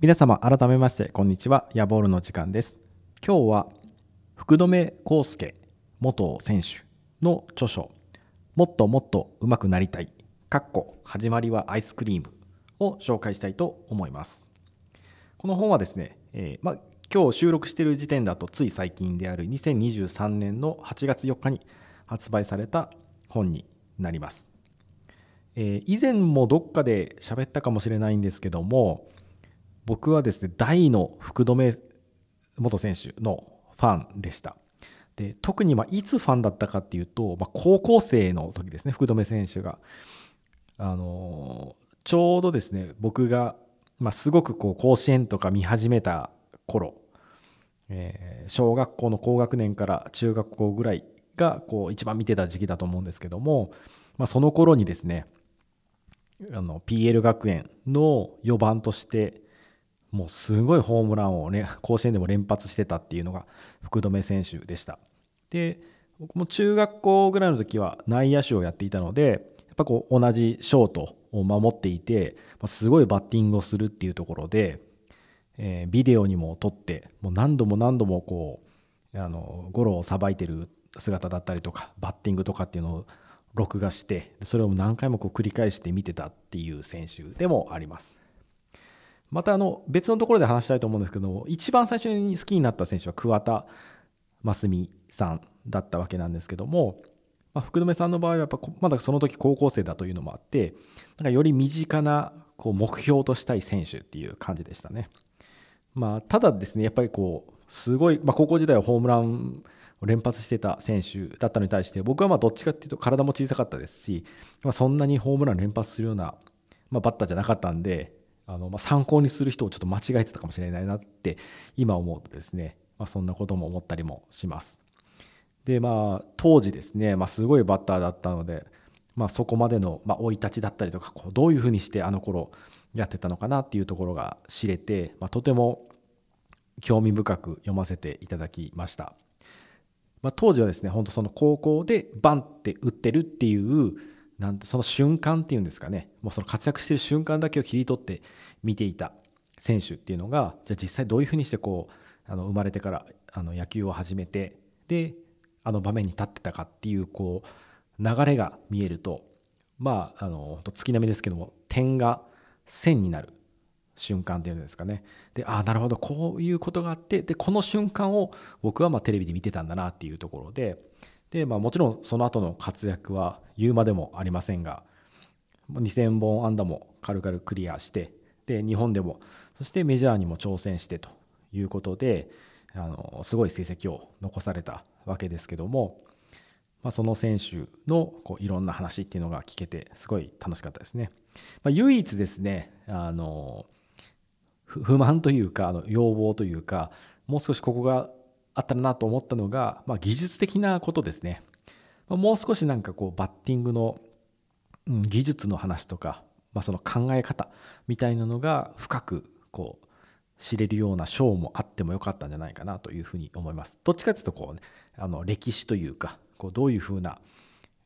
皆様改めましてこんにちは。ヤボールの時間です。今日は福留孝介元選手の著書もっともっと上手くなりたいかっこ始まりはアイスクリームを紹介したいと思います。この本はですね、えー、ま今日収録している時点だとつい最近である2023年の8月4日に発売された本になります、えー、以前もどっかで喋ったかもしれないんですけども僕はですね大の福留元選手のファンでした。で特にまいつファンだったかっていうと、まあ、高校生の時ですね福留選手が。あのちょうどですね僕が、まあ、すごくこう甲子園とか見始めた頃、えー、小学校の高学年から中学校ぐらいがこう一番見てた時期だと思うんですけども、まあ、その頃にですねあの PL 学園の4番としてもうすごいホームランをね 甲子園でも連発してたっていうのが福留選手でしたで僕も中学校ぐらいの時は内野手をやっていたのでやっぱこう同じショートを守っていてすごいバッティングをするっていうところで、えー、ビデオにも撮ってもう何度も何度もこうあのゴロをさばいてる姿だったりとかバッティングとかっていうのを録画してそれを何回もこう繰り返して見てたっていう選手でもあります。またあの別のところで話したいと思うんですけど一番最初に好きになった選手は桑田真澄さんだったわけなんですけども、まあ、福留さんの場合はやっぱまだその時高校生だというのもあってなんかより身近なこう目標としたい選手っていう感じでしたね。まあ、ただですねやっぱりこうすごい、まあ、高校時代はホームランを連発してた選手だったのに対して僕はまあどっちかっていうと体も小さかったですし、まあ、そんなにホームラン連発するような、まあ、バッターじゃなかったんであの、まあ、参考にする人をちょっと間違えてたかもしれないなって今思うとですね、まあ、そんなことも思ったりもします。でまあ当時ですね、まあ、すごいバッターだったので、まあ、そこまでの生、まあ、い立ちだったりとかこうどういうふうにしてあの頃やってたのかなっていうところが知れて、まあ、とても興味深く読ませていただきました。まあ、当時はですね本当その高校でバンって打ってるっていうなんてその瞬間っていうんですかね。もうその活躍してる瞬間だけを切り取って見ていた選手っていうのがじゃあ実際どういうふうにしてこうあの生まれてからあの野球を始めてであの場面に立ってたかっていうこう流れが見えるとまああの月並みですけども点が線になる瞬間っていうんですかね。でああなるほどこういうことがあってでこの瞬間を僕はまテレビで見てたんだなっていうところでで、まあ、もちろんその後の活躍は言うまでもありませんが2000本安打も軽々クリアしてで日本でもそしてメジャーにも挑戦してということであのすごい成績を残されたわけですけども、まあ、その選手のこういろんな話っていうのが聞けてすごい楽しかったですね。まあ、唯一ですねあの不満というかあの要望というかもう少しここがあったらなと思ったのが、まあ、技術的なことですね。ま、もう少しなんかこうバッティングの、うん、技術の話とか、まあ、その考え方みたいなのが深くこう知れるような章もあってもよかったんじゃないかなというふうに思います。どっちかというとこう、ね、あの歴史というかこうどういうふうな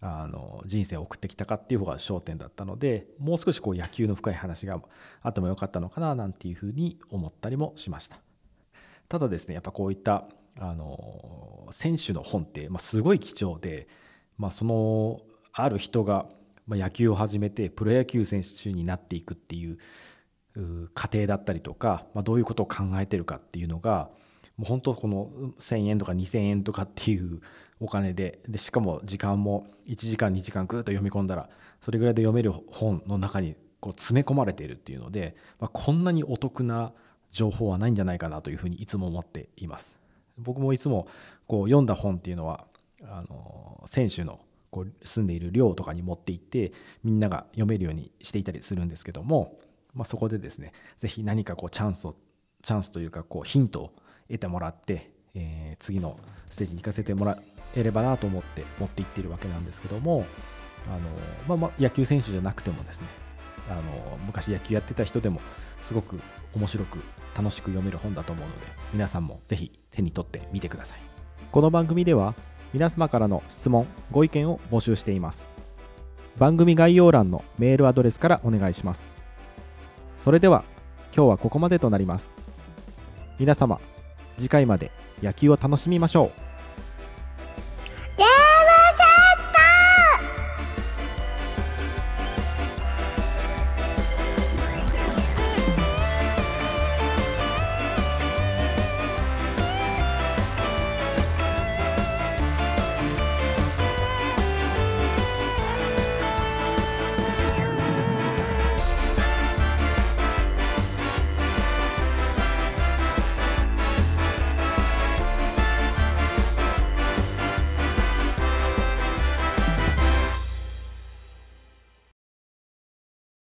あの人生を送ってきたかっていう方が焦点だったのでもう少しこう野球の深い話があってもよかったのかななんていうふうに思ったりもしました。ただですねやっぱこういったあの選手の本って、まあ、すごい貴重で、まあ、そのある人が野球を始めてプロ野球選手になっていくっていう過程だったりとか、まあ、どういうことを考えてるかっていうのがもう本当この1,000円とか2,000円とかっていうお金ででしかも時間も1時間2時間ぐっと読み込んだらそれぐらいで読める本の中にこう詰め込まれているっていうので、まあ、こんなにお得な情報はないんじゃないかなというふうにいつも思っています。僕もいつもこう読んだ本っていうのはあの選手のこう住んでいる寮とかに持って行ってみんなが読めるようにしていたりするんですけども、まあ、そこでですね是非何かこうチャンスをチャンスというかこうヒントを得てもらって、えー、次のステージに行かせてもらえればなと思って持って行っているわけなんですけどもあの、まあ、ま野球選手じゃなくてもですねあの昔野球やってた人でもすごく面白く楽しく読める本だと思うので皆さんもぜひ手に取ってみてください。この番組では皆様からの質問ご意見を募集しています。番組概要欄のメールアドレスからお願いします。それでは今日はここまでとなります。皆様次回まで野球を楽しみましょう。